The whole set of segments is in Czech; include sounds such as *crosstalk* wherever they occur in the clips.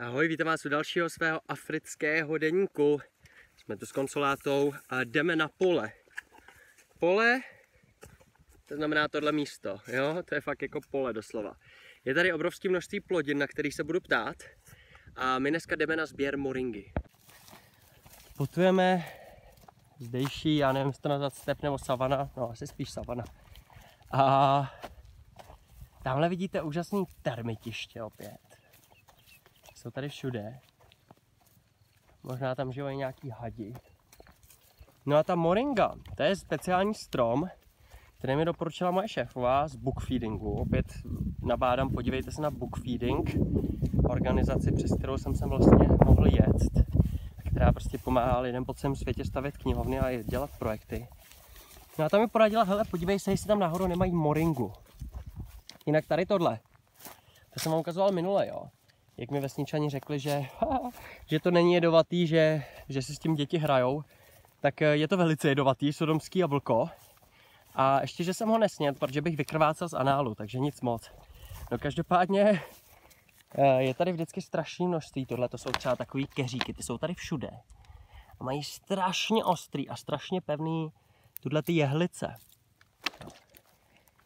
Ahoj, vítám vás u dalšího svého afrického deníku. Jsme tu s konsolátou a jdeme na pole. Pole, to znamená tohle místo, jo? To je fakt jako pole doslova. Je tady obrovské množství plodin, na kterých se budu ptát. A my dneska jdeme na sběr moringy. Putujeme zdejší, já nevím, jestli to nazvat step nebo savana, no asi spíš savana. A tamhle vidíte úžasný termitiště opět. Jsou tady všude. Možná tam žijou i nějaký hadi. No a ta moringa, to je speciální strom, který mi doporučila moje šéfová z Bookfeedingu. Opět nabádám, podívejte se na Bookfeeding, organizaci, přes kterou jsem sem vlastně mohl jet, která prostě pomáhá lidem po celém světě stavět knihovny a dělat projekty. No a tam mi poradila, hele, podívej se, jestli tam nahoru nemají moringu. Jinak tady tohle, to jsem vám ukazoval minule, jo. Jak mi vesničani řekli, že, *laughs* že to není jedovatý, že, že si s tím děti hrajou, tak je to velice jedovatý, sodomský jablko. A ještě, že jsem ho nesněd, protože bych vykrvácel z análu, takže nic moc. No každopádně eh, je tady vždycky strašné množství. Tohle to jsou třeba takový keříky, ty jsou tady všude. A mají strašně ostrý a strašně pevný tuhle ty jehlice.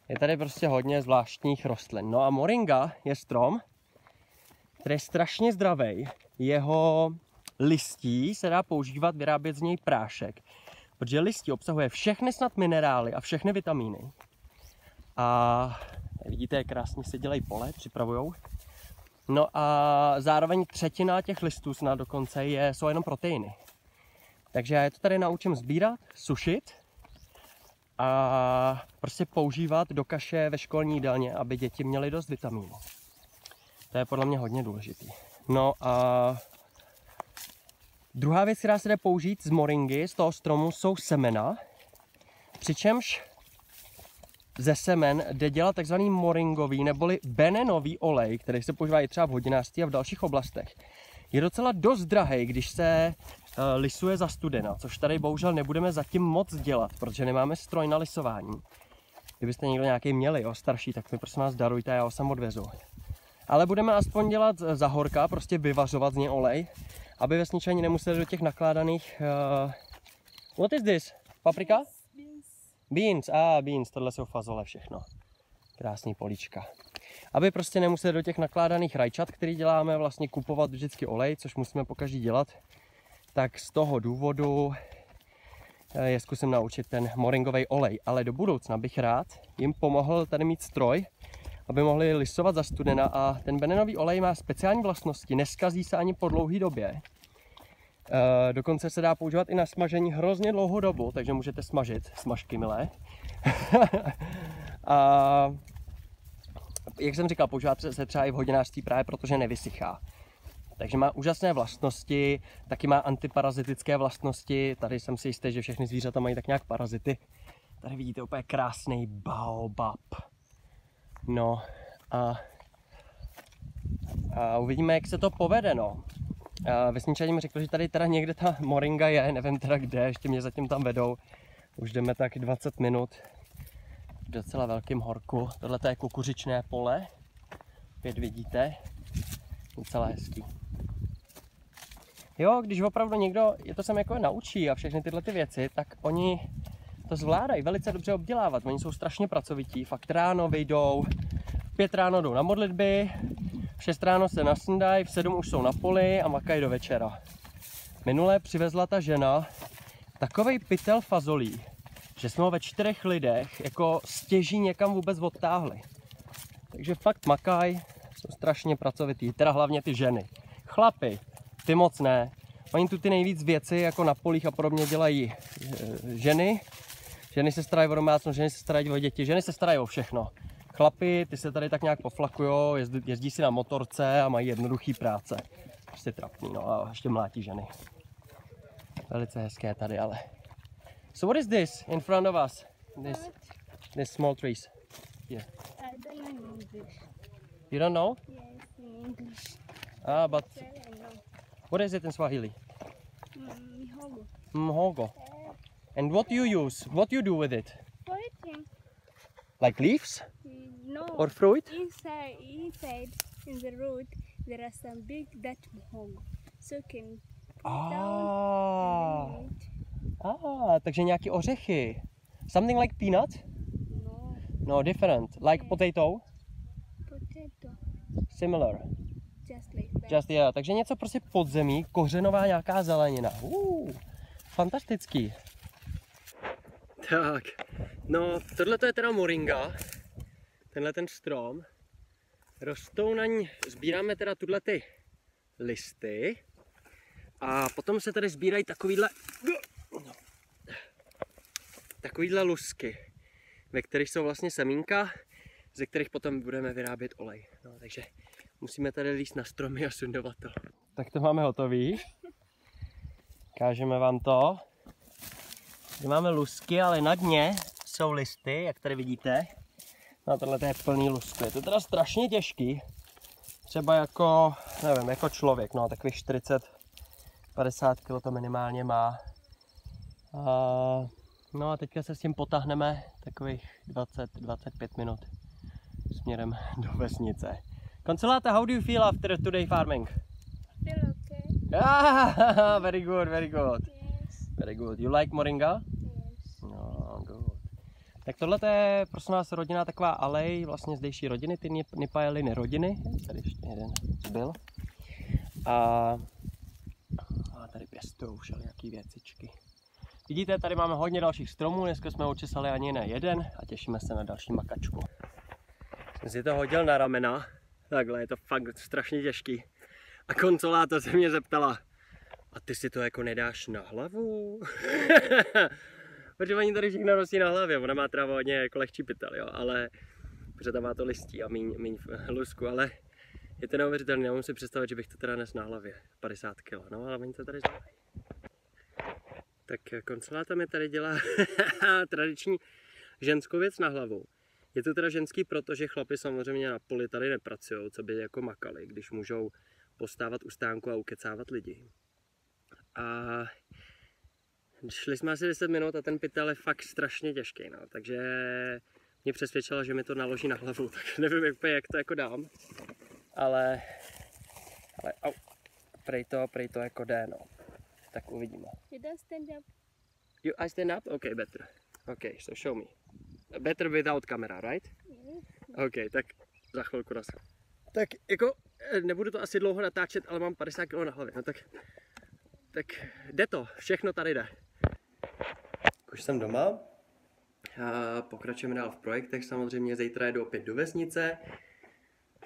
Je tady prostě hodně zvláštních rostlin. No a moringa je strom, který je strašně zdravý. Jeho listí se dá používat, vyrábět z něj prášek protože listí obsahuje všechny snad minerály a všechny vitamíny. A vidíte, jak krásně se dělají pole, připravujou. No a zároveň třetina těch listů snad dokonce je, jsou jenom proteiny. Takže já je to tady naučím sbírat, sušit a prostě používat do kaše ve školní jídelně, aby děti měly dost vitamínů. To je podle mě hodně důležitý. No a Druhá věc, která se jde použít z moringy, z toho stromu, jsou semena. Přičemž ze semen jde dělat takzvaný moringový neboli benenový olej, který se používá i třeba v hodinářství a v dalších oblastech. Je docela dost drahý, když se uh, lisuje za studena, což tady bohužel nebudeme zatím moc dělat, protože nemáme stroj na lisování. Kdybyste někdo nějaký měli, jo, starší, tak mi prosím vás darujte, já ho sam odvezu. Ale budeme aspoň dělat za horka, prostě vyvařovat z něj olej aby vesničani nemuseli do těch nakládaných... Uh, what is this? Paprika? Beans. Beans, a ah, beans, tohle jsou fazole všechno. Krásný políčka. Aby prostě nemuseli do těch nakládaných rajčat, který děláme, vlastně kupovat vždycky olej, což musíme pokaždý dělat, tak z toho důvodu eh, je zkusím naučit ten moringový olej. Ale do budoucna bych rád jim pomohl tady mít stroj, aby mohli lisovat za studena a ten benenový olej má speciální vlastnosti, neskazí se ani po dlouhé době. E, dokonce se dá používat i na smažení hrozně dlouhou dobu, takže můžete smažit smažky milé. *laughs* a jak jsem říkal, používat se třeba i v hodinářství právě protože nevysychá. Takže má úžasné vlastnosti, taky má antiparazitické vlastnosti. Tady jsem si jistý, že všechny zvířata mají tak nějak parazity. Tady vidíte úplně krásný baobab. No a, a uvidíme, jak se to povede, no. Vesničani mi řekli, že tady teda někde ta moringa je, nevím teda kde, ještě mě zatím tam vedou. Už jdeme tak 20 minut v docela velkým horku. Tohle je kukuřičné pole, opět vidíte, docela hezký. Jo, když opravdu někdo je to sem jako naučí a všechny tyhle ty věci, tak oni to zvládají velice dobře obdělávat. Oni jsou strašně pracovití, fakt ráno vyjdou, pět ráno jdou na modlitby, v šest ráno se nasndají, v sedm už jsou na poli a makají do večera. Minule přivezla ta žena takovej pytel fazolí, že jsme ho ve čtyřech lidech jako stěží někam vůbec odtáhli. Takže fakt makaj, jsou strašně pracovitý, teda hlavně ty ženy. Chlapy, ty moc ne. Oni tu ty nejvíc věci jako na polích a podobně dělají e, ženy, Ženy se starají o domácnost, ženy se starají o děti, ženy se starají o všechno. Chlapi, ty se tady tak nějak poflakujou, jezdí, jezdí si na motorce a mají jednoduchý práce. Prostě trapný, no a ještě mlátí ženy. Velice hezké tady, ale. So what is this in front of us? This, this small trees. Here. I don't know English. You don't know? Yes, in English. Ah, but what is it in Swahili? Mm, mihogo. Mhogo. And what do you use? What do you do with it? poison. Like leaves Mm, No. or fruit? inside, inside, in the root, there are some big Dutch muhogo. So you can Ah, and eat. ah, takže nějaký ořechy. Something like peanut? No, No, different. Like Yeah. potato? potato. Similar. Just like that. Just yeah. Takže něco prostě podzemí, kořenová nějaká zelenina. Uh, fantastický. Tak, no tohle to je teda moringa. Tenhle ten strom. Rostou na ní, sbíráme teda tuhle ty listy. A potom se tady sbírají takovýhle takovýhle lusky, ve kterých jsou vlastně semínka, ze kterých potom budeme vyrábět olej. No, takže musíme tady líst na stromy a sundovat to. Tak to máme hotový. Kážeme vám to. Tady máme lusky, ale na dně jsou listy, jak tady vidíte. No tohle to je plný lusku. Je to teda strašně těžký. Třeba jako, nevím, jako člověk, no takových 40, 50 kg to minimálně má. A, no a teďka se s tím potáhneme takových 20-25 minut směrem do vesnice. Consolata, how do you feel after today farming? Feel okay? Ah, *laughs* very good, very good. Yes. Very good. You like moringa? Yes. No, good. Tak tohle je prosím vás rodina taková alej vlastně zdejší rodiny, ty Nip- Nipaeliny rodiny. Tady ještě jeden zbyl. A, a tady pěstují všelijaký věcičky. Vidíte, tady máme hodně dalších stromů, dneska jsme očesali ani ne jeden a těšíme se na další makačku. Jsem si to hodil na ramena, takhle je to fakt strašně těžký. A konsoláta se mě zeptala, a ty si to jako nedáš na hlavu? *laughs* Protože oni tady všechno nosí na hlavě, ona má třeba hodně jako lehčí pytel, jo, ale protože tam má to listí a míň, míň lusku, ale je to neuvěřitelné, nemůžu si představit, že bych to teda nes na hlavě, 50 kg, no ale oni to tady dělají. Tak konsoláta mi tady dělá *laughs* tradiční ženskou věc na hlavu. Je to teda ženský, protože chlapi samozřejmě na poli tady nepracují, co by jako makali, když můžou postávat u stánku a ukecávat lidi. A šli jsme asi 10 minut a ten pytel je fakt strašně těžký, no. takže mě přesvědčila, že mi to naloží na hlavu, *laughs* tak nevím jak, jak to jako dám, ale, ale au, prej to, prej to jako jde, no. Tak uvidíme. You don't stand up. You, I stand up? Okay, better. Okay, so show me. Better without camera, right? Yes. OK, tak za chvilku raz. Tak jako eh, nebudu to asi dlouho natáčet, ale mám 50 kg na hlavě, no tak, tak jde to, všechno tady jde. Už jsem doma. A pokračujeme dál v projektech. Samozřejmě, zítra jedu opět do vesnice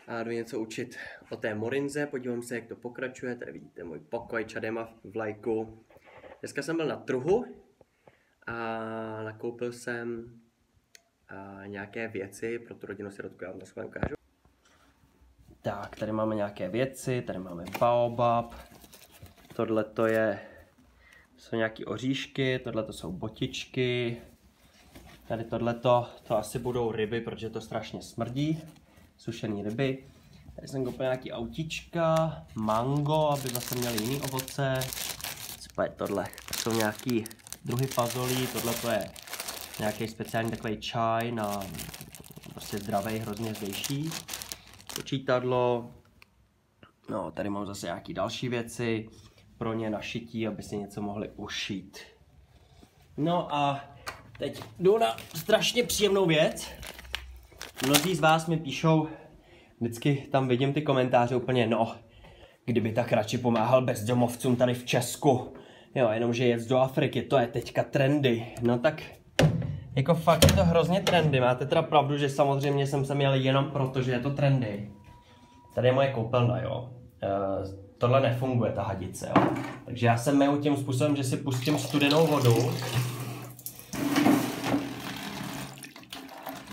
a jdu něco učit o té morinze, podívám se, jak to pokračuje, tady vidíte můj pokoj čadema v lajku. Dneska jsem byl na trhu a nakoupil jsem a nějaké věci pro tu rodinu sirotku, já vám to ukážu. Tak, tady máme nějaké věci, tady máme baobab, tohle to je, jsou nějaké oříšky, tohle to jsou botičky, tady tohle to, to asi budou ryby, protože to strašně smrdí, sušené ryby. Tady jsem koupil nějaký autíčka, mango, aby zase měli jiný ovoce. Co je tohle? To jsou nějaký druhy fazolí, tohle to je nějaký speciální takový čaj na prostě zdravý, hrozně zdejší. Počítadlo, no tady mám zase nějaký další věci pro ně na šití, aby si něco mohli ušít. No a teď jdu na strašně příjemnou věc. Mnozí z vás mi píšou, vždycky tam vidím ty komentáře úplně, no, kdyby tak radši pomáhal bezdomovcům tady v Česku. Jo, jenomže jet do Afriky, to je teďka trendy. No tak jako fakt je to hrozně trendy, máte teda pravdu, že samozřejmě jsem sem jel jenom proto, že je to trendy. Tady je moje koupelna, jo. E, tohle nefunguje, ta hadice, jo. Takže já jsem meju tím způsobem, že si pustím studenou vodu.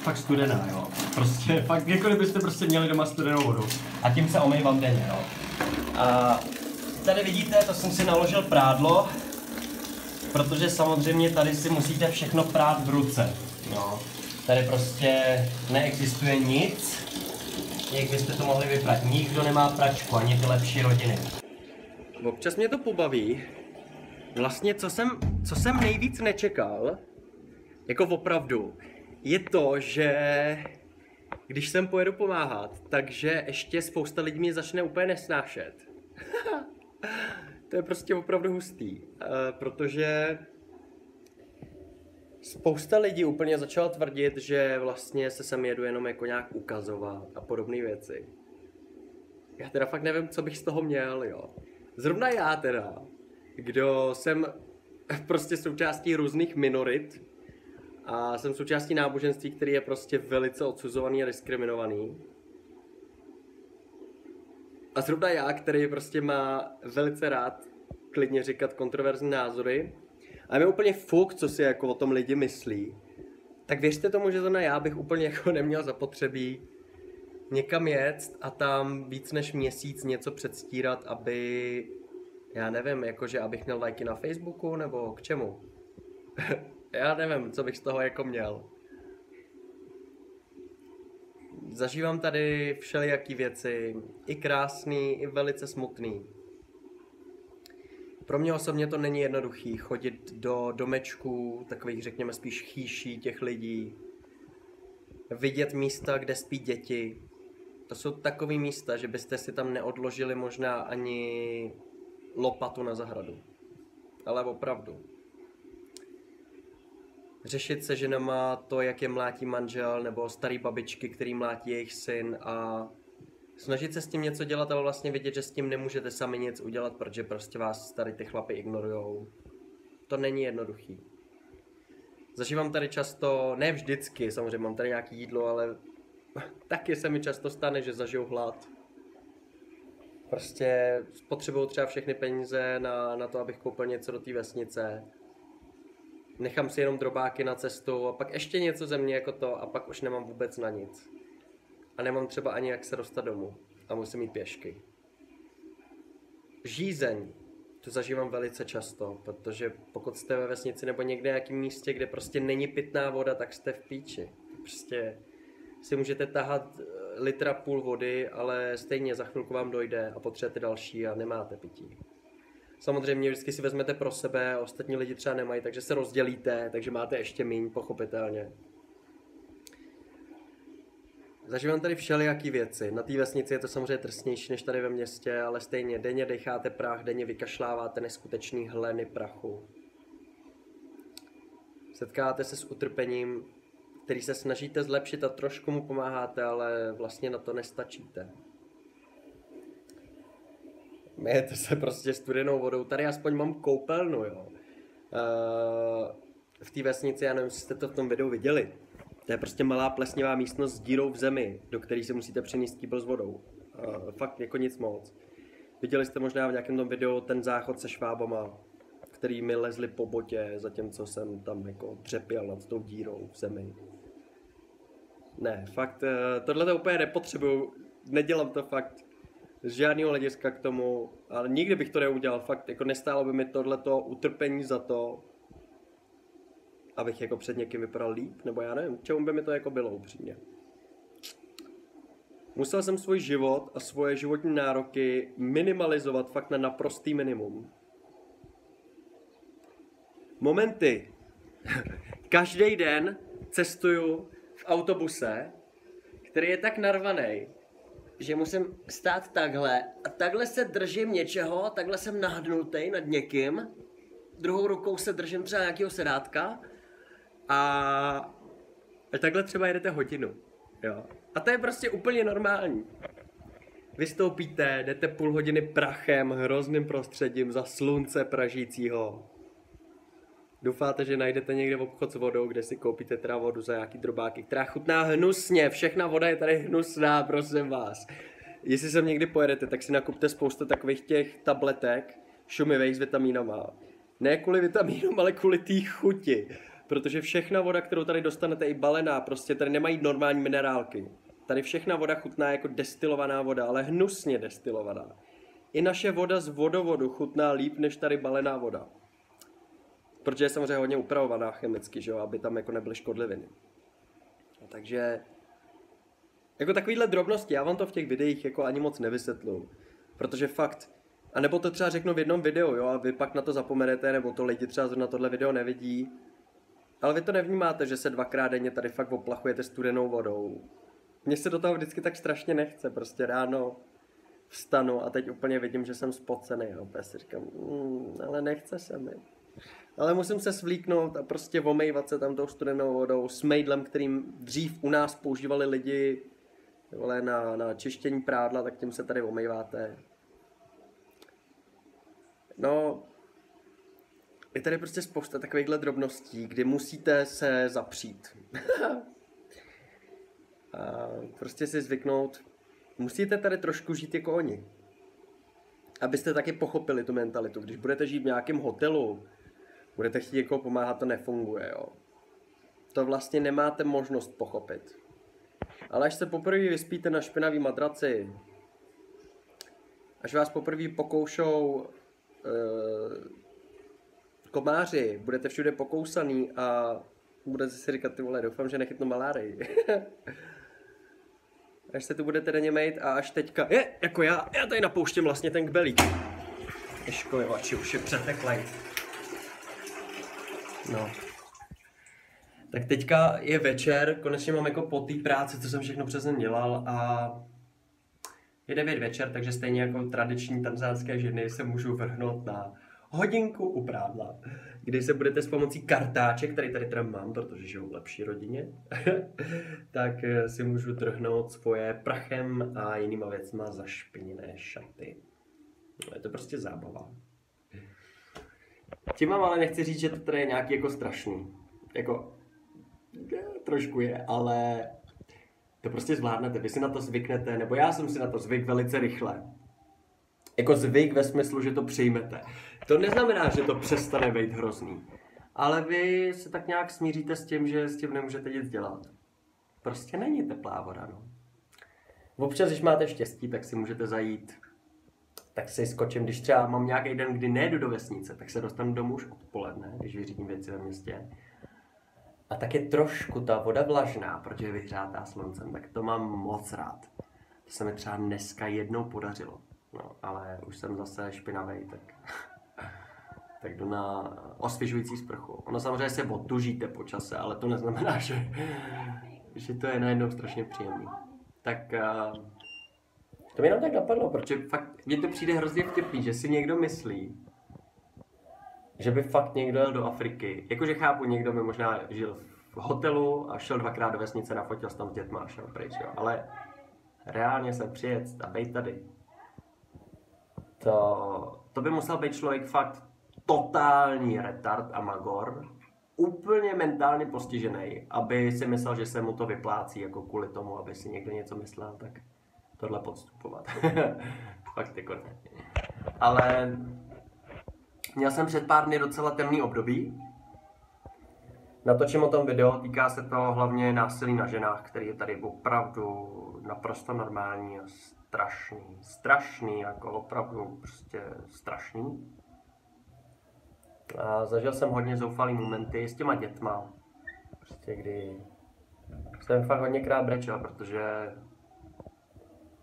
Fakt studená, jo. Prostě, fakt jako kdybyste prostě měli doma studenou vodu. A tím se omývám denně, jo. A tady vidíte, to jsem si naložil prádlo, protože samozřejmě tady si musíte všechno prát v ruce. No. Tady prostě neexistuje nic, jak byste to mohli vyprat. Nikdo nemá pračku, ani ty lepší rodiny. Občas mě to pobaví. Vlastně, co jsem, co jsem nejvíc nečekal, jako opravdu, je to, že když sem pojedu pomáhat, takže ještě spousta lidí mě začne úplně nesnášet. *laughs* to je prostě opravdu hustý, uh, protože spousta lidí úplně začala tvrdit, že vlastně se sem jedu jenom jako nějak ukazovat a podobné věci. Já teda fakt nevím, co bych z toho měl, jo. Zrovna já teda, kdo jsem *laughs* prostě součástí různých minorit a jsem součástí náboženství, který je prostě velice odsuzovaný a diskriminovaný. A zrovna já, který prostě má velice rád klidně říkat kontroverzní názory, a je úplně fuk, co si jako o tom lidi myslí, tak věřte tomu, že zrovna já bych úplně *laughs* jako neměl zapotřebí někam jet a tam víc než měsíc něco předstírat, aby, já nevím, jakože abych měl lajky na Facebooku, nebo k čemu? *laughs* já nevím, co bych z toho jako měl. Zažívám tady všelijaký věci, i krásný, i velice smutný. Pro mě osobně to není jednoduchý chodit do domečků, takových řekněme spíš chýší těch lidí, vidět místa, kde spí děti. To jsou takové místa, že byste si tam neodložili možná ani lopatu na zahradu. Ale opravdu. Řešit se ženama to, jak je mlátí manžel, nebo starý babičky, který mlátí jejich syn a snažit se s tím něco dělat, ale vlastně vidět, že s tím nemůžete sami nic udělat, protože prostě vás tady ty chlapy ignorujou. To není jednoduchý. Zažívám tady často, ne vždycky, samozřejmě mám tady nějaký jídlo, ale *laughs* taky se mi často stane, že zažiju hlad. Prostě spotřebuju třeba všechny peníze na, na to, abych koupil něco do té vesnice. Nechám si jenom drobáky na cestu a pak ještě něco ze mě jako to a pak už nemám vůbec na nic a nemám třeba ani jak se dostat domů a musím jít pěšky. Žízeň, to zažívám velice často, protože pokud jste ve vesnici nebo někde nějakém místě, kde prostě není pitná voda, tak jste v píči. Prostě si můžete tahat eh, litra půl vody, ale stejně za chvilku vám dojde a potřebujete další a nemáte pití. Samozřejmě vždycky si vezmete pro sebe, ostatní lidi třeba nemají, takže se rozdělíte, takže máte ještě míň, pochopitelně. Zažívám tady všelijaký věci. Na té vesnici je to samozřejmě trsnější než tady ve městě, ale stejně denně decháte prach, denně vykašláváte neskutečný hleny prachu. Setkáte se s utrpením, který se snažíte zlepšit a trošku mu pomáháte, ale vlastně na to nestačíte. Mějete se prostě studenou vodou. Tady aspoň mám koupelnu, jo. Uh, v té vesnici, já nevím, jestli jste to v tom videu viděli, to je prostě malá plesnivá místnost s dírou v zemi, do které se musíte přenést kýbl s vodou. Uh, fakt jako nic moc. Viděli jste možná v nějakém tom videu ten záchod se švábama, který mi lezli po botě, zatímco jsem tam jako třepěl nad tou dírou v zemi. Ne, fakt, uh, tohle to úplně nepotřebuju, nedělám to fakt z žádného hlediska k tomu, ale nikdy bych to neudělal, fakt, jako nestálo by mi tohleto utrpení za to, abych jako před někým vypadal líp, nebo já nevím, čemu by mi to jako bylo upřímně. Musel jsem svůj život a svoje životní nároky minimalizovat fakt na naprostý minimum. Momenty. *laughs* Každý den cestuju v autobuse, který je tak narvaný, že musím stát takhle a takhle se držím něčeho, takhle jsem nahnutý nad někým, druhou rukou se držím třeba nějakého sedátka a takhle třeba jedete hodinu. Jo. A to je prostě úplně normální. Vystoupíte, jdete půl hodiny prachem, hrozným prostředím, za slunce pražícího. Doufáte, že najdete někde v obchod s vodou, kde si koupíte teda vodu za nějaký drobáky, která chutná hnusně. Všechna voda je tady hnusná, prosím vás. Jestli sem někdy pojedete, tak si nakupte spoustu takových těch tabletek šumivých s vitamínama. Ne kvůli vitamínům, ale kvůli té chuti. Protože všechna voda, kterou tady dostanete, i balená, prostě tady nemají normální minerálky. Tady všechna voda chutná jako destilovaná voda, ale hnusně destilovaná. I naše voda z vodovodu chutná líp než tady balená voda. Protože je samozřejmě hodně upravovaná chemicky, že jo, aby tam jako nebyly škodliviny. No, takže jako takovýhle drobnosti, já vám to v těch videích jako ani moc nevysvětlu. Protože fakt, a nebo to třeba řeknu v jednom videu, jo, a vy pak na to zapomenete, nebo to lidi třeba na tohle video nevidí, ale vy to nevnímáte, že se dvakrát denně tady fakt oplachujete studenou vodou. mně se do toho vždycky tak strašně nechce, prostě ráno vstanu a teď úplně vidím, že jsem spocený a opět si říkám, mm, ale nechce se mi. Ale musím se svlíknout a prostě omejvat se tam tou studenou vodou s mejdlem, kterým dřív u nás používali lidi vole, na, na čištění prádla, tak tím se tady omejváte. No, je tady prostě spousta takovýchhle drobností, kdy musíte se zapřít. *laughs* a prostě si zvyknout. Musíte tady trošku žít jako oni. Abyste taky pochopili tu mentalitu. Když budete žít v nějakém hotelu, budete chtít jako pomáhat, to nefunguje, jo. To vlastně nemáte možnost pochopit. Ale až se poprvé vyspíte na špinavý madraci, až vás poprvé pokoušou uh, komáři, budete všude pokousaný a budete si říkat, ty vole, doufám, že nechytnu malárii. *laughs* až se tu budete denně mít a až teďka, je, jako já, já tady napouštím vlastně ten kbelík. Ješkojovači už je přeteklej. No. Tak teďka je večer, konečně mám jako po té práci, co jsem všechno přes den dělal a je 9 večer, takže stejně jako tradiční tanzánské ženy se můžu vrhnout na hodinku u prádla, kdy se budete s pomocí kartáče, který tady teda mám, protože žiju v lepší rodině, *laughs* tak eh, si můžu trhnout svoje prachem a jinýma věcma zašpiněné šaty. Je to prostě zábava. Tím vám ale nechci říct, že to tady je nějaký jako strašný. Jako, trošku je, ale to prostě zvládnete, vy si na to zvyknete, nebo já jsem si na to zvyk velice rychle. Jako zvyk ve smyslu, že to přijmete. To neznamená, že to přestane být hrozný. Ale vy se tak nějak smíříte s tím, že s tím nemůžete nic dělat. Prostě není teplá voda, no. Občas, když máte štěstí, tak si můžete zajít tak si skočím, když třeba mám nějaký den, kdy nejdu do vesnice, tak se dostanu domů už odpoledne, když vyřídím věci ve městě. A tak je trošku ta voda vlažná, protože je vyhřátá sluncem, tak to mám moc rád. To se mi třeba dneska jednou podařilo. No, ale už jsem zase špinavý, tak, tak jdu na osvěžující sprchu. Ono samozřejmě se otužíte po čase, ale to neznamená, *laughs* že, že to je najednou strašně příjemný. Tak uh, to mi jenom tak napadlo, protože fakt mně to přijde hrozně vtipný, že si někdo myslí, že by fakt někdo jel do Afriky. Jakože chápu, někdo by možná žil v hotelu a šel dvakrát do vesnice, nafotil se tam s dětma a šel pryč, jo. Ale reálně se přijet a bejt tady. To, to by musel být člověk fakt totální retard a magor, úplně mentálně postižený, aby si myslel, že se mu to vyplácí jako kvůli tomu, aby si někdo něco myslel, tak tohle podstupovat. *laughs* Fakt jako ne. Ale měl jsem před pár dny docela temný období. Natočím o tom video, týká se to hlavně násilí na ženách, který je tady opravdu naprosto normální a strašný. Strašný, jako opravdu prostě strašný. A zažil jsem hodně zoufalý momenty s těma dětma. Prostě kdy jsem fakt hodněkrát brečel, protože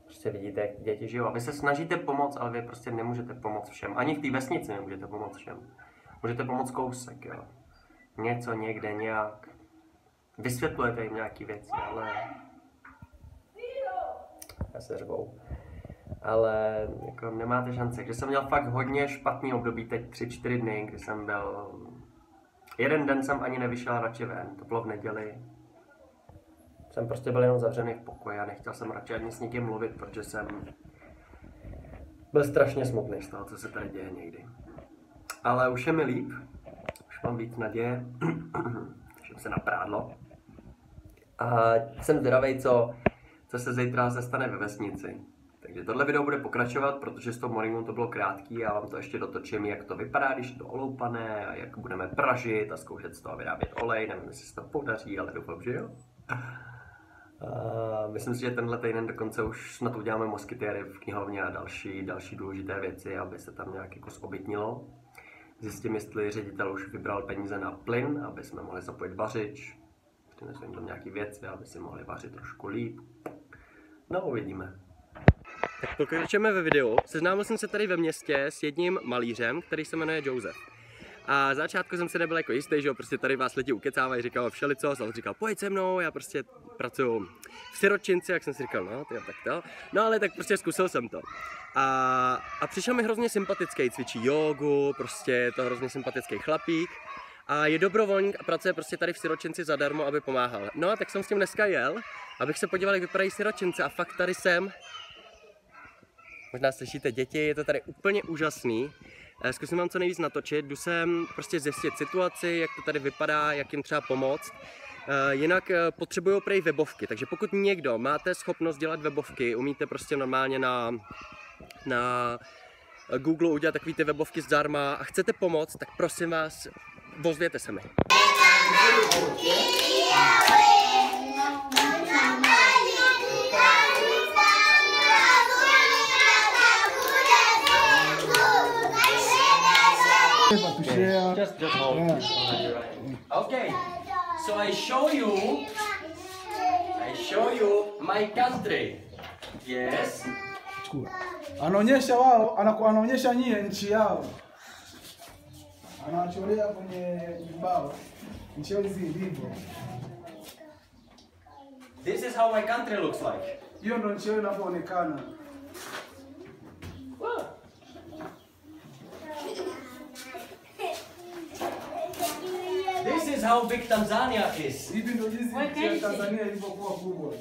prostě vidíte, jak děti žijou. A vy se snažíte pomoct, ale vy prostě nemůžete pomoct všem. Ani v té vesnici nemůžete pomoct všem. Můžete pomoct kousek, jo. Něco někde, nějak. Vysvětlujete jim nějaký věci, ale... Já se řvou. Ale jako nemáte šance. Když jsem měl fakt hodně špatný období, teď 3-4 dny, kdy jsem byl... Jeden den jsem ani nevyšel radši ven, to bylo v neděli, jsem prostě byl jenom zavřený v pokoji a nechtěl jsem radši ani s nikým mluvit, protože jsem byl strašně smutný z toho, co se tady děje někdy. Ale už je mi líp, už mám víc naděje, *clears throat* že se naprádlo. A jsem zdravý, co, co se zítra se stane ve vesnici. Takže tohle video bude pokračovat, protože s tou morningou to bylo krátký a vám to ještě dotočím, jak to vypadá, když je to oloupané a jak budeme pražit a zkoušet z toho vyrábět olej. Nevím, jestli se to podaří, ale doufám, že jo. Uh, myslím si, že tenhle týden dokonce už snad uděláme moskytéry v knihovně a další, další důležité věci, aby se tam nějak jako zobytnilo. Zjistím, jestli ředitel už vybral peníze na plyn, aby jsme mohli zapojit vařič. Přinesu jim tam nějaký věci, aby si mohli vařit trošku líp. No, uvidíme. Tak pokračujeme ve videu. Seznámil jsem se tady ve městě s jedním malířem, který se jmenuje Joseph. A za začátku jsem se nebyl jako jistý, že jo, prostě tady vás lidi ukecávají, říkal všelico, a on říkal, pojď se mnou, já prostě pracuju v siročinci, jak jsem si říkal, no, tyjo, tak to. No ale tak prostě zkusil jsem to. A, a přišel mi hrozně sympatický, cvičí jogu, prostě je to hrozně sympatický chlapík. A je dobrovolník a pracuje prostě tady v siročinci zadarmo, aby pomáhal. No a tak jsem s tím dneska jel, abych se podíval, jak vypadají siročince. A fakt tady jsem, možná slyšíte děti, je to tady úplně úžasný. Eh, Zkusím vám co nejvíc natočit, jdu sem prostě zjistit situaci, jak to tady vypadá, jak jim třeba pomoct. Eh, Jinak eh, potřebují prej webovky, takže pokud někdo máte schopnost dělat webovky, umíte prostě normálně na, na Google udělat takové ty webovky zdarma a chcete pomoct, tak prosím vás, ozvěte se mi. Just, just hold. Yeah. Okay, so I show you, I show you my country. Yes. Chukua. Anaonyesha wao, anaku- anaonyesha nyie nchi yao, anawachorea kwenye vibao nchi yao hizi ilivyo. This is how my country looks like. Hiyo ndo nchi yao inavyoonekana. This is how big Tanzania is. Hivi ndo jinsi Why nchi ya can't Tanzania ilivyokuwa kubwa.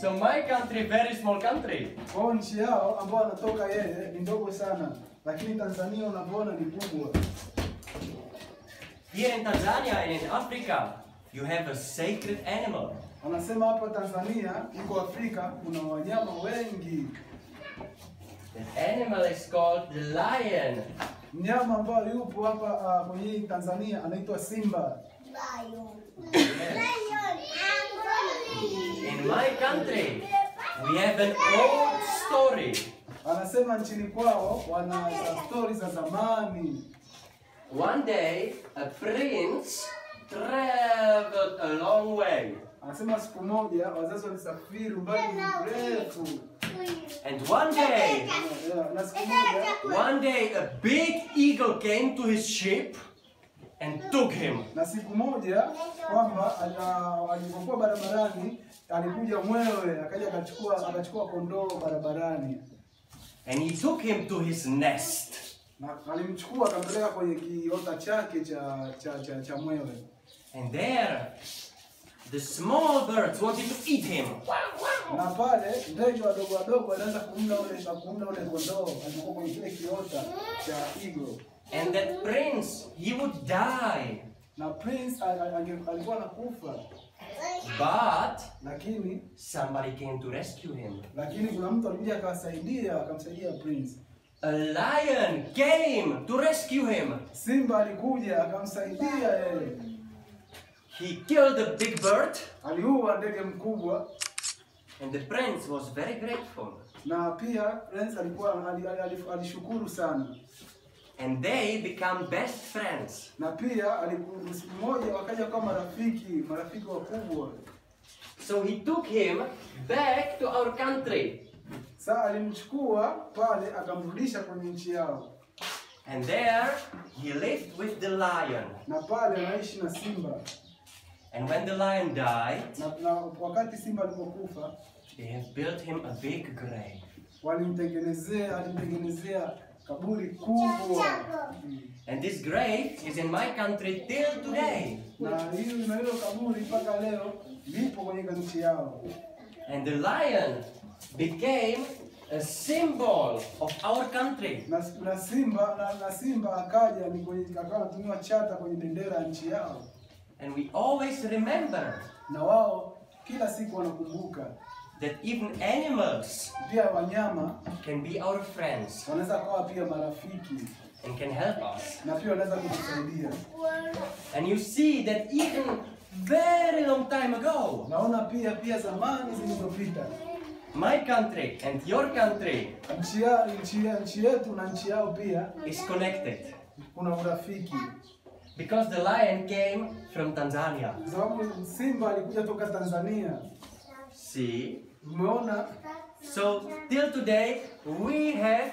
So my country, very small country. Kwao nchi yao ambao anatoka yeye ni ndogo sana, lakini Tanzania unavyoona ni kubwa. Here in Tanzania and in Africa, you have a sacred animal. Anasema hapa Tanzania, iko Afrika, kuna wanyama wengi. The animal is called the lion. Mnyama ambayo yupo hapa uh, kwenye Tanzania anaitwa simba. In my country, we have an old story. Anasema nchini kwao wana stori za zamani. One day, a prince traveled a long way. Anasema siku moja wazazi walisafiri umbali mrefu, And one day, Yeah, na siku moja one day, a big eagle came to his ship and took him. na siku moja kwamba alipokuwa barabarani alikuja mwewe akaja akachukua akachukua kondoo barabarani. And he took him to his nest. na alimchukua akampeleka kwenye kiota chake cha cha cha, cha mwewe. And there, the small birds wanted to eat him. na pale ndege wadogo wadogo walianza kumla ule na kumla ule kondoo alikuwa kwenye kile kiota cha eagle And that prince, he would die. na prince alikuwa anakufa But lakini somebody came to rescue him. lakini kuna mtu alikuja akawasaidia akamsaidia prince A lion came to rescue him. simba alikuja akamsaidia yeye He killed the big bird, aliua ndege mkubwa and the prince was very grateful. na pia prince alikuwa ali- ali- ali- alishukuru sana And they become best friends. na pia aliku- siku moja wakaja kuwa marafiki marafiki wakubwa So he took him back to our country. saa alimchukua pale akamrudisha kwenye nchi yao And there he lived with the lion. na pale anaishi na simba And when the lion died, na, na wakati simba alipokufa they have built him a big grave. walimtengenezea alimtengenezea kaburi kubwa hmm. And this grave is in my country till today. na hilo na hilo kaburi mpaka leo lipo kwenye nchi yao And the lion became a symbol of our country. na, na simba na, na simba akaja ni kwenye akawa anatumiwa chata kwenye bendera ya nchi yao And we always remember na wao kila siku wanakumbuka. that even animals pia wanyama can be our friends wanaweza kawa pia marafiki. and can help us. na pia wanaweza kutusaidia. And you see that even very long time ago, naona pia pia zamani zilizopita. my country and your country nchi ya nchi ya nchi yetu na nchi yao pia is connected. kuna urafiki because the lion came from Tanzania. kwa sababu simba alikuja toka Tanzania See? umeona So till today we have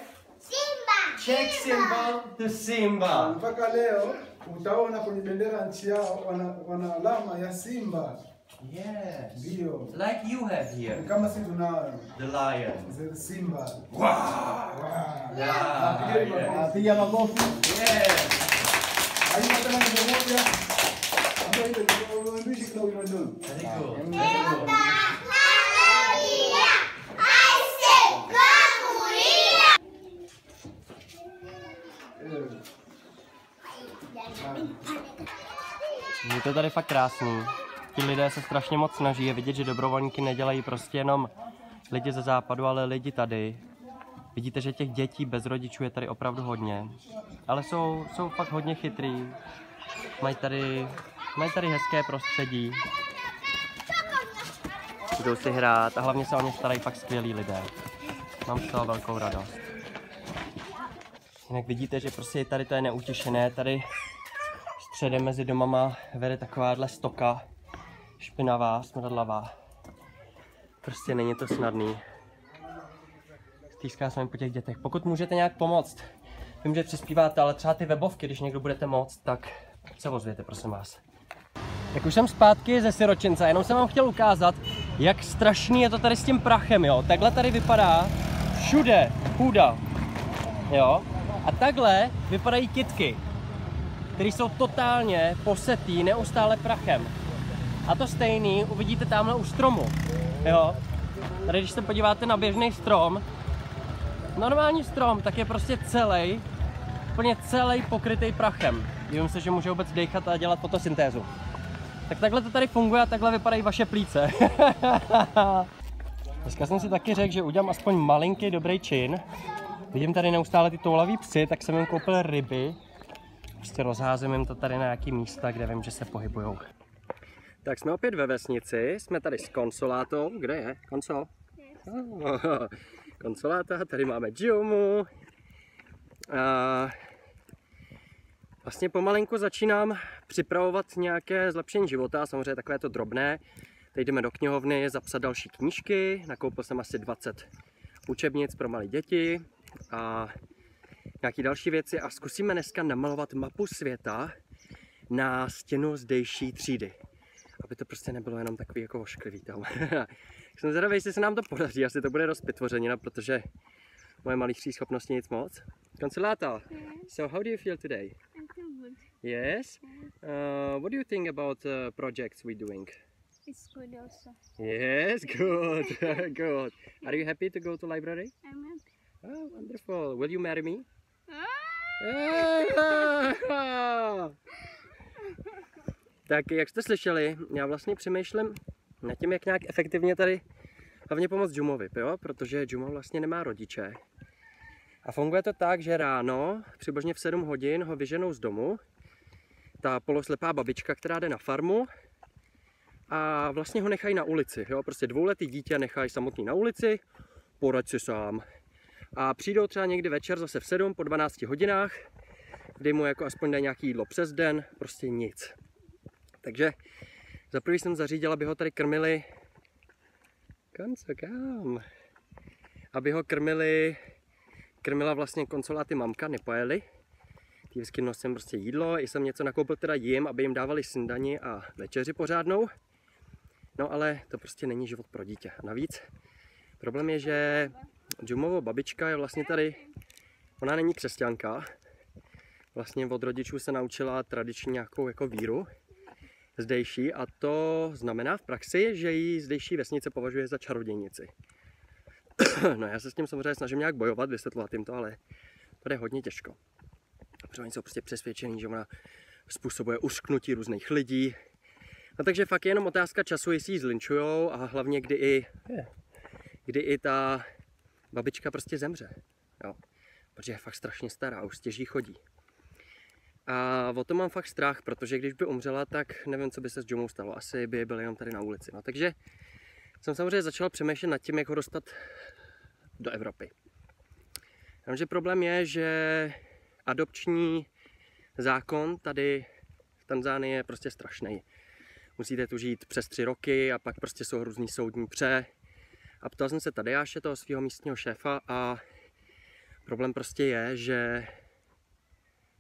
Check symbol to Simba. mpaka leo utaona kwenye bendera nchi yao wana, wana alama ya simba, Yes. ndio Like you have here. kama si tunayo The lion. Ze- simba. Wow. Yeah. Pigeni yeah. makofi. Piga makofi. Yes. Very good. Eh. Je to tady fakt krásný. Ti lidé se strašně moc snaží. Je vidět, že dobrovolníky nedělají prostě jenom lidi ze západu, ale lidi tady. Vidíte, že těch dětí bez rodičů je tady opravdu hodně. Ale jsou, jsou fakt hodně chytrý. Mají tady, mají tady hezké prostředí. Jdou si hrát a hlavně se o ně starají fakt skvělí lidé. Mám z toho velkou radost. Jinak vidíte, že prostě tady to je neutěšené. Tady středem mezi domama vede takováhle stoka. Špinavá, smradlavá. Prostě není to snadný. Stýská se mi po těch dětech. Pokud můžete nějak pomoct, vím, že přispíváte, ale třeba ty webovky, když někdo budete moct, tak se ozvěte, prosím vás. Tak už jsem zpátky ze Siročince, jenom jsem vám chtěl ukázat, jak strašný je to tady s tím prachem, jo. Takhle tady vypadá všude půda, jo. A takhle vypadají kitky, které jsou totálně posetý neustále prachem. A to stejný uvidíte tamhle u stromu, jo. Tady když se podíváte na běžný strom, normální strom, tak je prostě celý, úplně celý pokrytý prachem. Dívím se, že může vůbec dechat a dělat fotosyntézu. Tak takhle to tady funguje a takhle vypadají vaše plíce. *laughs* Dneska jsem si taky řekl, že udělám aspoň malinký dobrý čin. Vidím tady neustále ty toulavý psy, tak jsem jim koupil ryby. Prostě rozházím jim to tady na nějaký místa, kde vím, že se pohybujou. Tak jsme opět ve vesnici, jsme tady s konsolátou. Kde je? Konsol? Oh, *laughs* konsoláta, tady máme Jumu. A vlastně pomalinku začínám připravovat nějaké zlepšení života, samozřejmě takové to drobné. Teď jdeme do knihovny zapsat další knížky, nakoupil jsem asi 20 učebnic pro malé děti a nějaké další věci a zkusíme dneska namalovat mapu světa na stěnu zdejší třídy. Aby to prostě nebylo jenom takový jako ošklivý tam. *laughs* jsem zvědavý, jestli se nám to podaří, asi to bude dost vytvořenina, protože moje malířské schopnosti nic moc. Kanceláta, so how do you feel today? Yes. Uh, what do you think about uh, projects we're doing? It's good also. Yes, good, *laughs* *laughs* good. Are you happy to go to library? I'm happy. Oh, wonderful. Will you marry me? *laughs* Tak jak jste slyšeli, já vlastně přemýšlím nad tím, jak nějak efektivně tady hlavně pomoct Jumovi, jo? protože Juma vlastně nemá rodiče. A funguje to tak, že ráno, přibližně v 7 hodin, ho vyženou z domu, ta poloslepá babička, která jde na farmu, a vlastně ho nechají na ulici. Jo? Prostě dvouletý dítě nechají samotný na ulici, poraď si sám. A přijdou třeba někdy večer zase v 7 po 12 hodinách, kdy mu jako aspoň dají nějaký jídlo přes den, prostě nic. Takže za prvý jsem zařídil, aby ho tady krmili kam co kam? Aby ho krmili, krmila vlastně konsoláty mamka, nepojeli. Ty vždycky nosím prostě jídlo, i jsem něco nakoupil teda jim, aby jim dávali snídani a večeři pořádnou. No ale to prostě není život pro dítě. A navíc problém je, že Jumovo babička je vlastně tady, ona není křesťanka, vlastně od rodičů se naučila tradiční nějakou jako víru zdejší a to znamená v praxi, že ji zdejší vesnice považuje za čarodějnici. *clears throat* no já se s tím samozřejmě snažím nějak bojovat, vysvětlovat jim to, ale to je hodně těžko. Protože oni jsou prostě přesvědčení, že ona způsobuje usknutí různých lidí. No takže fakt je jenom otázka času, jestli ji zlinčujou a hlavně kdy i, kdy i ta babička prostě zemře. Jo. Protože je fakt strašně stará, už stěží chodí. A o to mám fakt strach, protože když by umřela, tak nevím, co by se s Jumou stalo. Asi by byl jenom tady na ulici. No, takže jsem samozřejmě začal přemýšlet nad tím, jak ho dostat do Evropy. Jenomže problém je, že adopční zákon tady v Tanzánii je prostě strašný. Musíte tu žít přes tři roky a pak prostě jsou různý soudní pře. A ptal jsem se Tadeáše, toho svého místního šéfa, a Problém prostě je, že...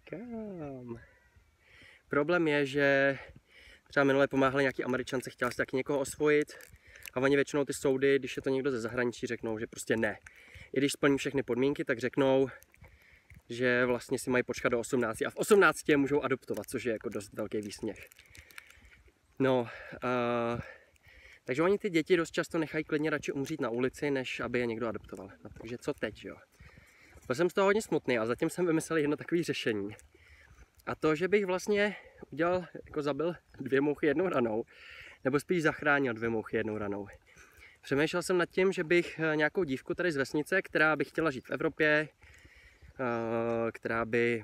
Kam? Problém je, že třeba minule pomáhali nějaký američance, chtěla si taky někoho osvojit a oni většinou ty soudy, když je to někdo ze zahraničí, řeknou, že prostě ne. I když splní všechny podmínky, tak řeknou, že vlastně si mají počkat do 18 a v 18 je můžou adoptovat, což je jako dost velký výsměch. No, uh, takže oni ty děti dost často nechají klidně radši umřít na ulici, než aby je někdo adoptoval. No, takže co teď, jo? Byl jsem z toho hodně smutný a zatím jsem vymyslel jedno takové řešení. A to, že bych vlastně udělal, jako zabil dvě mouchy jednou ranou, nebo spíš zachránil dvě mouchy jednou ranou. Přemýšlel jsem nad tím, že bych eh, nějakou dívku tady z vesnice, která by chtěla žít v Evropě, která by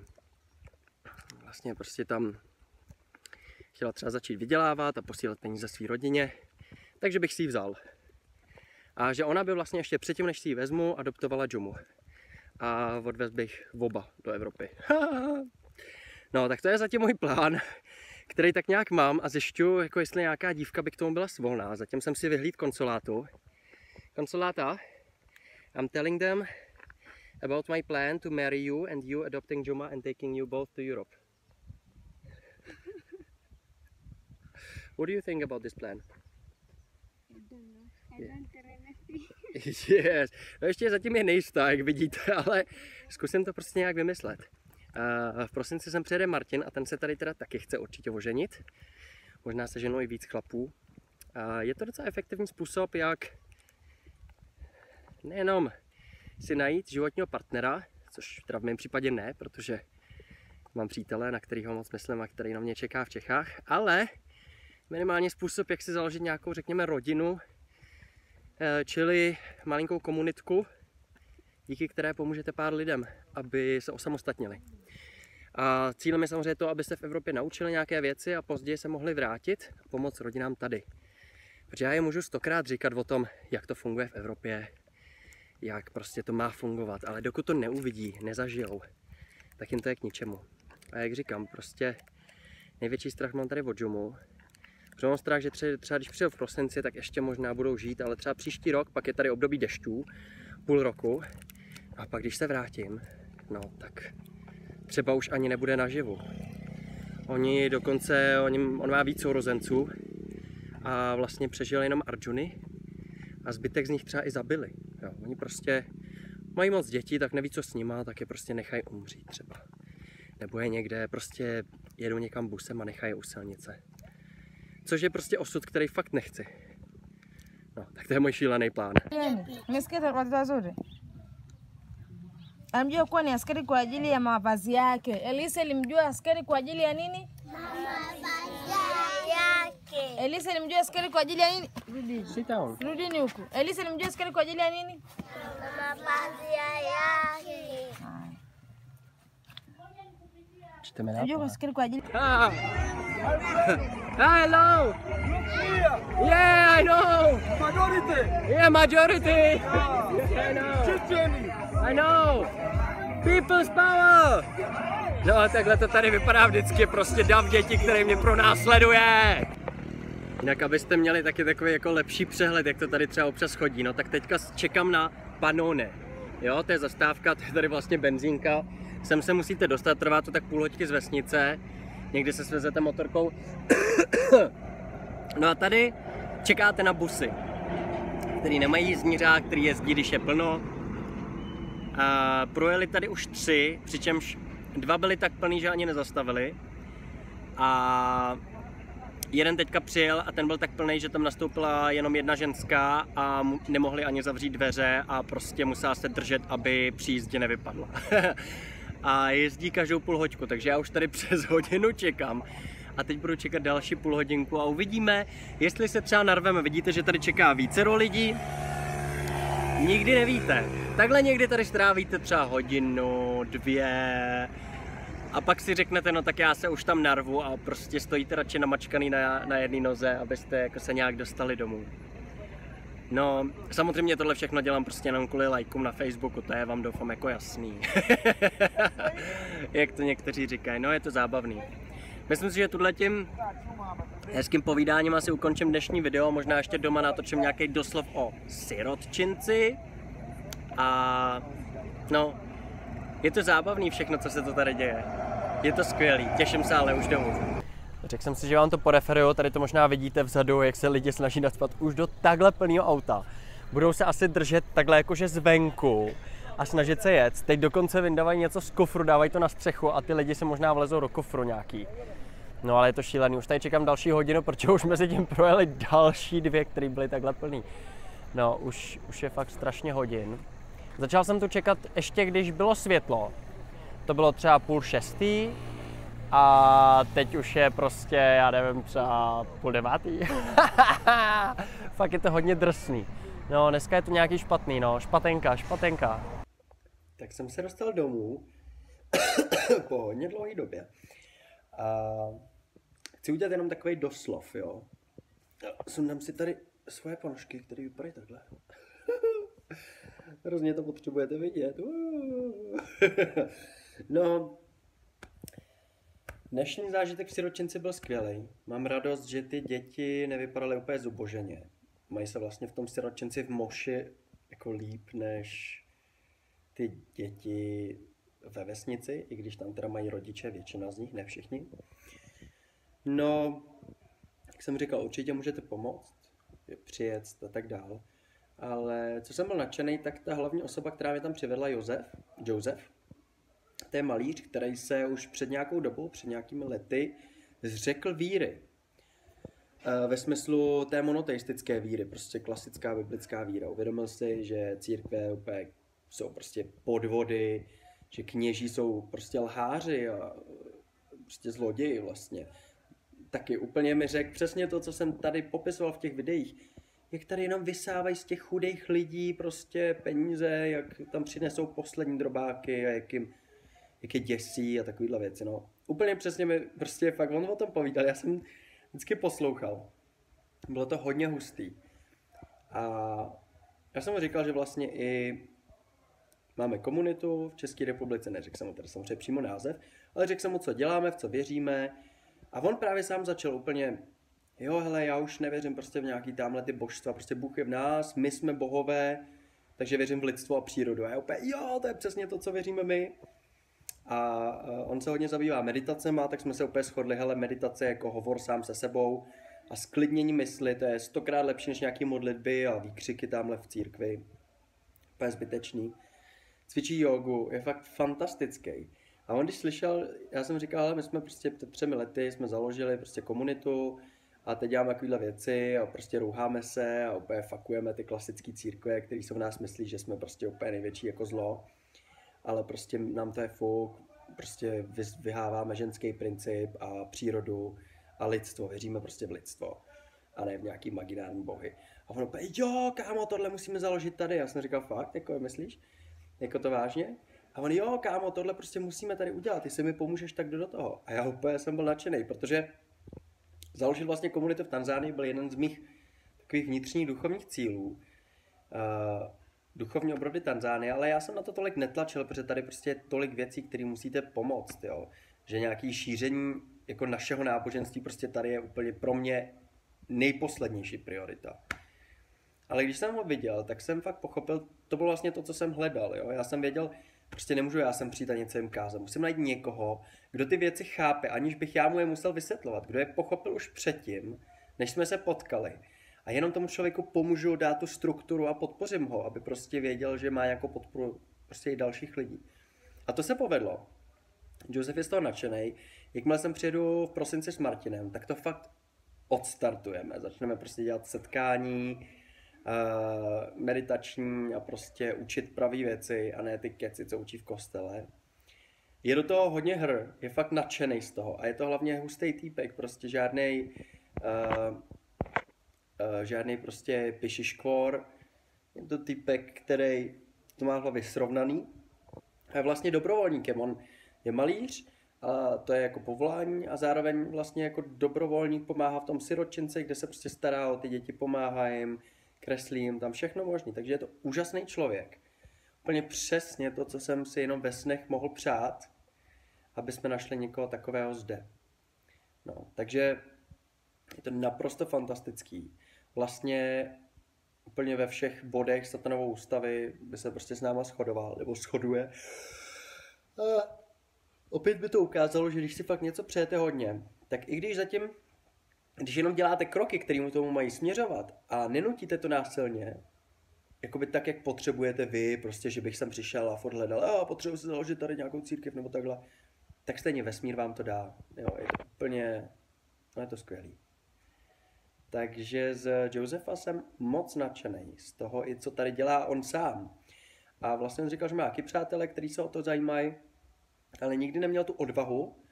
vlastně prostě tam chtěla třeba začít vydělávat a posílat peníze své rodině, takže bych si ji vzal. A že ona by vlastně ještě předtím, než si ji vezmu, adoptovala Jumu. A odvez bych oba do Evropy. *laughs* no, tak to je zatím můj plán, který tak nějak mám a zjišťuju, jako jestli nějaká dívka by k tomu byla svolná. Zatím jsem si vyhlíd konsulátu. Konsuláta, I'm telling them about my plan to marry you and you adopting Juma and taking you both to Europe. *laughs* What do you think about this plan? I don't know. I don't remember. *laughs* Yes. No ještě zatím je nejistá, jak vidíte, *laughs* ale zkusím to prostě nějak vymyslet. Uh, v prosinci sem přijede Martin a ten se tady teda taky chce určitě oženit. Možná se ženou i víc chlapů. Uh, je to docela efektivní způsob, jak nejenom si najít životního partnera, což teda v mém případě ne, protože mám přítele, na kterýho moc myslím a který na mě čeká v Čechách, ale minimálně způsob, jak si založit nějakou, řekněme, rodinu, eh, čili malinkou komunitku, díky které pomůžete pár lidem, aby se osamostatnili. A cílem je samozřejmě to, aby se v Evropě naučili nějaké věci a později se mohli vrátit a pomoct rodinám tady. Protože já je můžu stokrát říkat o tom, jak to funguje v Evropě, jak prostě to má fungovat, ale dokud to neuvidí, nezažijou, tak jim to je k ničemu. A jak říkám, prostě největší strach mám tady od Jumu, Protože mám strach, že třeba, třeba když přijdu v prosinci, tak ještě možná budou žít, ale třeba příští rok, pak je tady období dešťů, půl roku. A pak když se vrátím, no tak třeba už ani nebude naživu. Oni dokonce, oni, on má víc sourozenců a vlastně přežil jenom Arjuny a zbytek z nich třeba i zabili. Jo, oni prostě mají moc dětí, tak neví co s nima, tak je prostě nechají umřít třeba. Nebo je někde, prostě jedou někam busem a nechají u silnice. Což je prostě osud, který fakt nechci. No, tak to je můj šílený plán. Yani, umesikia watoto wazuri? Alimjua kuwa ni askari kwa ajili ya mavazi yake. Elisa ilimjua askari kwa ajili ya nini? Elisa ilimjua askari kwa ajili ya nini? Rudi. Sit down. Rudini huku. Elisa ilimjua askari kwa ajili ya nini? Čteme Alimjua askari kwa ajili Ah. Hello. Yeah, I know. Majority. Yeah, majority. I know. I know. People's power. No, takhle to tady vypadá vždycky, prostě dav děti, který mě pronásleduje. Jinak abyste měli taky takový jako lepší přehled, jak to tady třeba občas chodí, no tak teďka čekám na Panone. Jo, to je zastávka, to je tady vlastně benzínka. Sem se musíte dostat, trvá to tak půl hoďky z vesnice. Někdy se svezete motorkou. *coughs* no a tady čekáte na busy, který nemají jízdní řád, který jezdí, když je plno. A projeli tady už tři, přičemž dva byly tak plný, že ani nezastavili. A jeden teďka přijel a ten byl tak plný, že tam nastoupila jenom jedna ženská a nemohli ani zavřít dveře a prostě musela se držet, aby při jízdě nevypadla. *laughs* a jezdí každou půl hoďku, takže já už tady *laughs* přes hodinu čekám. A teď budu čekat další půl hodinku a uvidíme, jestli se třeba narveme. Vidíte, že tady čeká vícero lidí. Nikdy nevíte. Takhle někdy tady strávíte třeba hodinu, dvě, a pak si řeknete, no tak já se už tam narvu a prostě stojíte radši namačkaný na, na jedné noze, abyste jako se nějak dostali domů. No, samozřejmě tohle všechno dělám prostě jenom kvůli lajkům na Facebooku, to je vám doufám jako jasný. *laughs* Jak to někteří říkají, no je to zábavný. Myslím si, že tuhle tím hezkým povídáním asi ukončím dnešní video, možná ještě doma natočím nějaký doslov o sirotčinci. A no, Je to zábavný všechno, co se to tady děje. Je to skvělý, těším se ale už domů. Řekl jsem si, že vám to poreferuju, tady to možná vidíte vzadu, jak se lidi snaží nadspat už do takhle plného auta. Budou se asi držet takhle jakože zvenku a snažit se jet. Teď dokonce vyndávají něco z kofru, dávají to na střechu a ty lidi se možná vlezou do kofru nějaký. No ale je to šílený, už tady čekám další hodinu, protože už mezi tím projeli další dvě, které byly takhle plný. No, už, už je fakt strašně hodin. Začal jsem tu čekat ještě, když bylo světlo. To bylo třeba půl šestý a teď už je prostě, já nevím, třeba půl devátý. *laughs* fakt je to hodně drsný. No, dneska je to nějaký špatný, no, špatenka, špatenka. Tak jsem se dostal domů *coughs* po hodně dlouhé době. A chci udělat jenom takový doslov, jo. Sundám si tady svoje ponožky, které vypadají takhle. Hrozně to potřebujete vidět. no, dnešní zážitek v siročinci byl skvělý. Mám radost, že ty děti nevypadaly úplně zuboženě. Mají se vlastně v tom siročinci v Moši jako líp než ty děti ve vesnici, i když tam teda mají rodiče, většina z nich, ne všichni. No, jak jsem říkal, určitě můžete pomoct, přijet a tak dál. Ale co jsem byl nadšený, tak ta hlavní osoba, která mě tam přivedla, Josef, Josef, to je malíř, který se už před nějakou dobou, před nějakými lety, zřekl víry. E, ve smyslu té monoteistické víry, prostě klasická biblická víra. Uvědomil si, že církve úplně jsou prostě podvody, že kněží jsou prostě lháři a prostě zloději vlastně. Taky úplně mi řekl přesně to, co jsem tady popisoval v těch videích. Jak tady jenom vysávají z těch chudých lidí prostě peníze, jak tam přinesou poslední drobáky a jak, jim, jak je děsí a takovýhle věci. No. Úplně přesně mi prostě fakt on o tom povídal. Já jsem vždycky poslouchal. Bylo to hodně hustý. A já jsem mu říkal, že vlastně i Máme komunitu v České republice, neřekl jsem mu teda samozřejmě přímo název, ale řekl jsem mu, co děláme, v co věříme. A on právě sám začal úplně, jo, hele, já už nevěřím prostě v nějaký tamhle ty božstva, prostě Bůh je v nás, my jsme bohové, takže věřím v lidstvo a přírodu. A já úplně, jo, to je přesně to, co věříme my. A on se hodně zabývá meditacema, tak jsme se úplně shodli, hele, meditace je jako hovor sám se sebou a sklidnění mysli, to je stokrát lepší než nějaký modlitby a výkřiky tamhle v církvi. Úplně zbytečný cvičí jogu, je fakt fantastický. A on když slyšel, já jsem říkal, ale my jsme prostě před třemi lety jsme založili prostě komunitu a teď děláme takovéhle věci a prostě rouháme se a úplně fakujeme ty klasické církve, které jsou v nás myslí, že jsme prostě úplně největší jako zlo. Ale prostě nám to je fuk, prostě vyháváme ženský princip a přírodu a lidstvo, věříme prostě v lidstvo a ne v nějaký imaginární bohy. A on úplně, jo, kámo, tohle musíme založit tady. Já jsem říkal, fakt, jako myslíš? Jako to vážně? A on, jo, kámo, tohle prostě musíme tady udělat, ty se mi pomůžeš, tak jdu do toho. A já úplně jsem byl nadšený, protože založit vlastně komunitu v Tanzánii byl jeden z mých takových vnitřních duchovních cílů. Uh, duchovní obrody Tanzánie, ale já jsem na to tolik netlačil, protože tady prostě je tolik věcí, které musíte pomoct, jo. Že nějaký šíření jako našeho náboženství prostě tady je úplně pro mě nejposlednější priorita. Ale když jsem ho viděl, tak jsem fakt pochopil, to bylo vlastně to, co jsem hledal. Jo? Já jsem věděl, prostě nemůžu já sem přijít a něco jim kázat. Musím najít někoho, kdo ty věci chápe, aniž bych já mu je musel vysvětlovat. Kdo je pochopil už předtím, než jsme se potkali. A jenom tomu člověku pomůžu dát tu strukturu a podpořím ho, aby prostě věděl, že má jako podporu prostě i dalších lidí. A to se povedlo. Josef je z toho nadšený. Jakmile jsem přijedu v prosinci s Martinem, tak to fakt odstartujeme. Začneme prostě dělat setkání, meditační a prostě učit pravý věci a ne ty keci, co učí v kostele. Je do toho hodně hr, je fakt nadšený z toho a je to hlavně hustý týpek, prostě žádný uh, uh, žádný prostě pišiškvor, je to týpek, který to má hlavě srovnaný a je vlastně dobrovolníkem, on je malíř, a to je jako povolání a zároveň vlastně jako dobrovolník pomáhá v tom siročince, kde se prostě stará o ty děti, pomáhá jim, kreslím, tam všechno možný. Takže je to úžasný člověk. Úplně přesně to, co jsem si jenom ve snech mohl přát, aby jsme našli někoho takového zde. No, takže je to naprosto fantastický. Vlastně úplně ve všech bodech satanovou ústavy by se prostě s náma shodoval, nebo shoduje. A opět by to ukázalo, že když si fakt něco přejete hodně, tak i když zatím, když jenom děláte kroky, kterým tomu mají směřovat a nenutíte to násilně, jakoby tak, jak potřebujete vy, prostě, že bych sem přišel a furt hledal, a potřebuji si založit tady nějakou církev nebo takhle, tak stejně vesmír vám to dá. Jo, je to úplně, no je to skvělý. Takže z Josefa jsem moc nadšený z toho, i co tady dělá on sám. A vlastně on říkal, že má taky přátelé, kteří se o to zajímají, ale nikdy neměl tu odvahu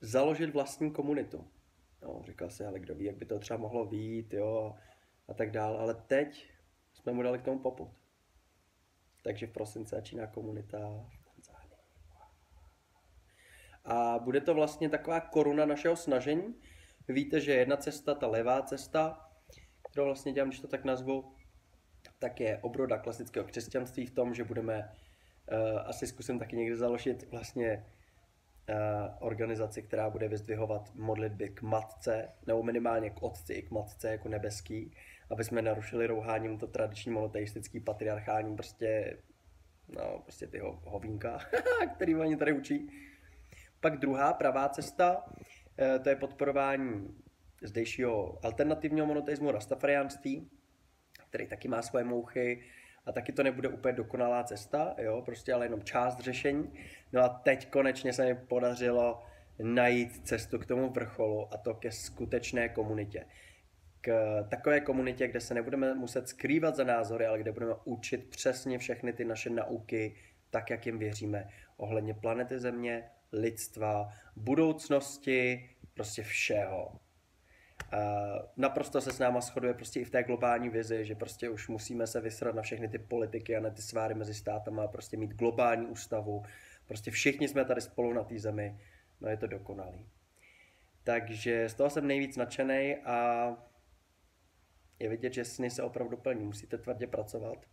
založit vlastní komunitu. No, říkal si, ale kdo ví, jak by to třeba mohlo být, jo, a tak dál. Ale teď jsme mu dali k tomu poput. Takže v prosinci začíná komunita v Tanzánii. A bude to vlastně taková koruna našeho snažení. Víte, že jedna cesta, ta levá cesta, kterou vlastně dělám, když to tak nazvu, tak je obroda klasického křesťanství v tom, že budeme, uh, asi zkusím taky někde založit vlastně organizaci, která bude vyzdvihovat modlitby k matce, nebo minimálně k otci i k matce jako nebeský, aby jsme narušili rouháním to tradiční monoteistický patriarchální prostě, no prostě ty ho, hovínka, *laughs* který oni tady učí. Pak druhá pravá cesta, uh, to je podporování zdejšího alternativního monoteismu, rastafariánství, který taky má svoje mouchy a taky to nebude úplně dokonalá cesta, jo, prostě ale jenom část řešení. No a teď konečně se mi podařilo najít cestu k tomu vrcholu a to ke skutečné komunitě. K takové komunitě, kde se nebudeme muset skrývat za názory, ale kde budeme učit přesně všechny ty naše nauky, tak, jak jim věříme, ohledně planety Země, lidstva, budoucnosti, prostě všeho. Naprosto se s náma shoduje prostě i v té globální vizi, že prostě už musíme se vysrat na všechny ty politiky a na ty sváry mezi státama a prostě mít globální ústavu. Prostě všichni jsme tady spolu na té zemi. No je to dokonalý. Takže z toho jsem nejvíc nadšený a je vidět, že sny se opravdu plní. Musíte tvrdě pracovat.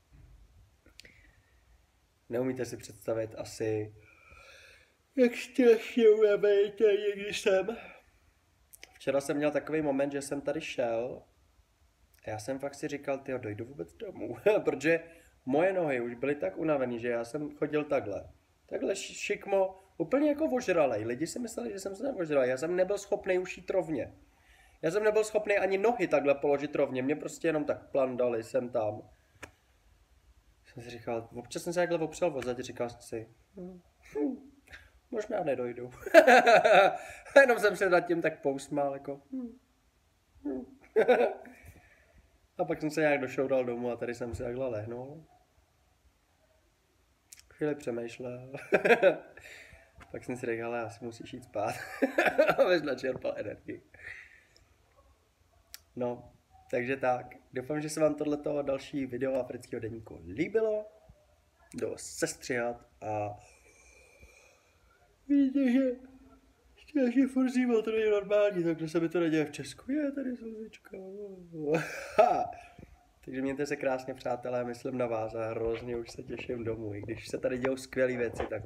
Neumíte si představit asi, jak strašně unavený když jsem. Včera jsem měl takový moment, že jsem tady šel a já jsem fakt si říkal, ty dojdu vůbec domů, *laughs* protože moje nohy už byly tak unavený, že já jsem chodil takhle. Takhle šikmo, úplně jako ožralej. Lidi si mysleli, že jsem se neožral. Já jsem nebyl schopný už jít rovně. Já jsem nebyl schopný ani nohy takhle položit rovně. Mě prostě jenom tak plandali jsem tam. Jsem si říkal, občas jsem se takhle opřel vozat, říkal si, hm, hm, možná nedojdu. *laughs* Jenom jsem se nad tím tak pousmál, jako. Hm. Hm. a pak jsem se nějak došoural domů a tady jsem si takhle lehnul. Chvíli přemýšlel. *laughs* pak jsem si řekl, ale asi musíš jít spát. *laughs* Abys načerpal energii. No, takže tak. Doufám, že se vám tohleto další video afrického denníku líbilo. Do sestřihat a Víte, že strašně furt zima, to není normální, takhle se mi to neděje v Česku. Je tady slzička. Takže mějte se krásně, přátelé, myslím na vás a hrozně už se těším domů. I když se tady dějou skvělé věci, tak